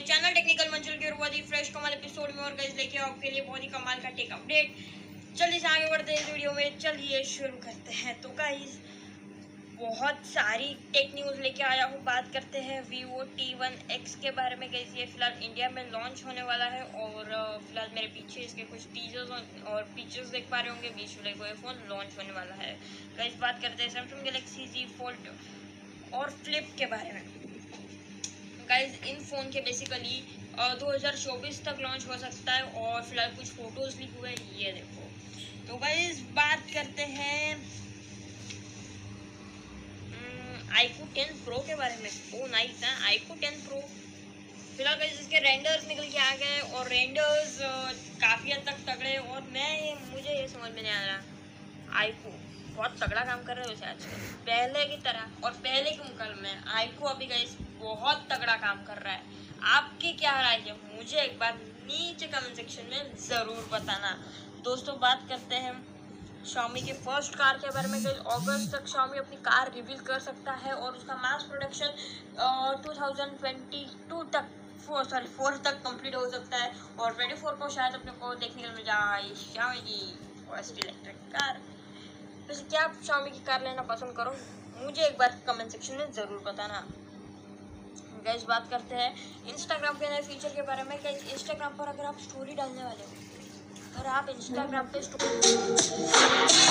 Channel technical मंजिल के बहुत ही फ्रेश कमाल एपिसोड में और गैस लेके आपके लिए बहुत ही कमाल का टेक अपडेट चलिए आगे बढ़ते हैं इस वीडियो में। चलिए शुरू करते हैं। तो गाइस बहुत सारी टेक न्यूज़ लेके आया हूँ। बात करते हैं वीवो टी वन एक्स के बारे में। गैस ये फ़िलहाल इंडिया में लॉन्च होने वाला है और फ़िलहाल मेरे पीछे इसके कुछ टीजर्स और पिक्चर्स देख पा रहे होंगे। बीस जुलाई को ये फ़ोन लॉन्च होने वाला है। गैस बात करते हैं सैमसंग गलेक्सी जी फोल्ड और फ्लिप के बारे में। गाइस इन फ़ोन के बेसिकली दो हज़ार चौबीस तक लॉन्च हो सकता है और फ़िलहाल कुछ फ़ोटोज़ भी हुए ये देखो। तो गाइज़ बात करते हैं आईकू टेन प्रो के बारे में। ओ नाइस है आईकू टेन प्रो फ़िलहाल गाइस इसके रेंडर्स निकल के आ गए और रेंडर्स काफ़ी हद तक तगड़े और मैं, मुझे ये समझ में नहीं आ रहा। आईकू बहुत तगड़ा काम कर रहे हो शायद पहले की तरह और पहले के मुकाबले में आईकू अभी गाइस बहुत तगड़ा काम कर रहा है। आपकी क्या राय है? मुझे एक बार नीचे कमेंट सेक्शन में ज़रूर बताना। दोस्तों, बात करते हैं Xiaomi के फ़र्स्ट कार के बारे में। अगस्त तक Xiaomi अपनी कार रिवील कर सकता है और उसका mass production two thousand twenty two तक फोर सॉरी फोर तक कंप्लीट हो सकता है। और ट्वेंटी फोर को शायद अपने को देखने को मिल जाए Xiaomi की फ़र्स्ट इलेक्ट्रिक कार वैसे क्या आप Xiaomi की कार लेना पसंद करो? मुझे एक बार कमेंट सेक्शन में ज़रूर बताना। गैस बात करते हैं इंस्टाग्राम के नए फीचर के बारे में गैस इंस्टाग्राम पर अगर आप स्टोरी डालने वाले हो और आप इंस्टाग्राम पे स्टोरी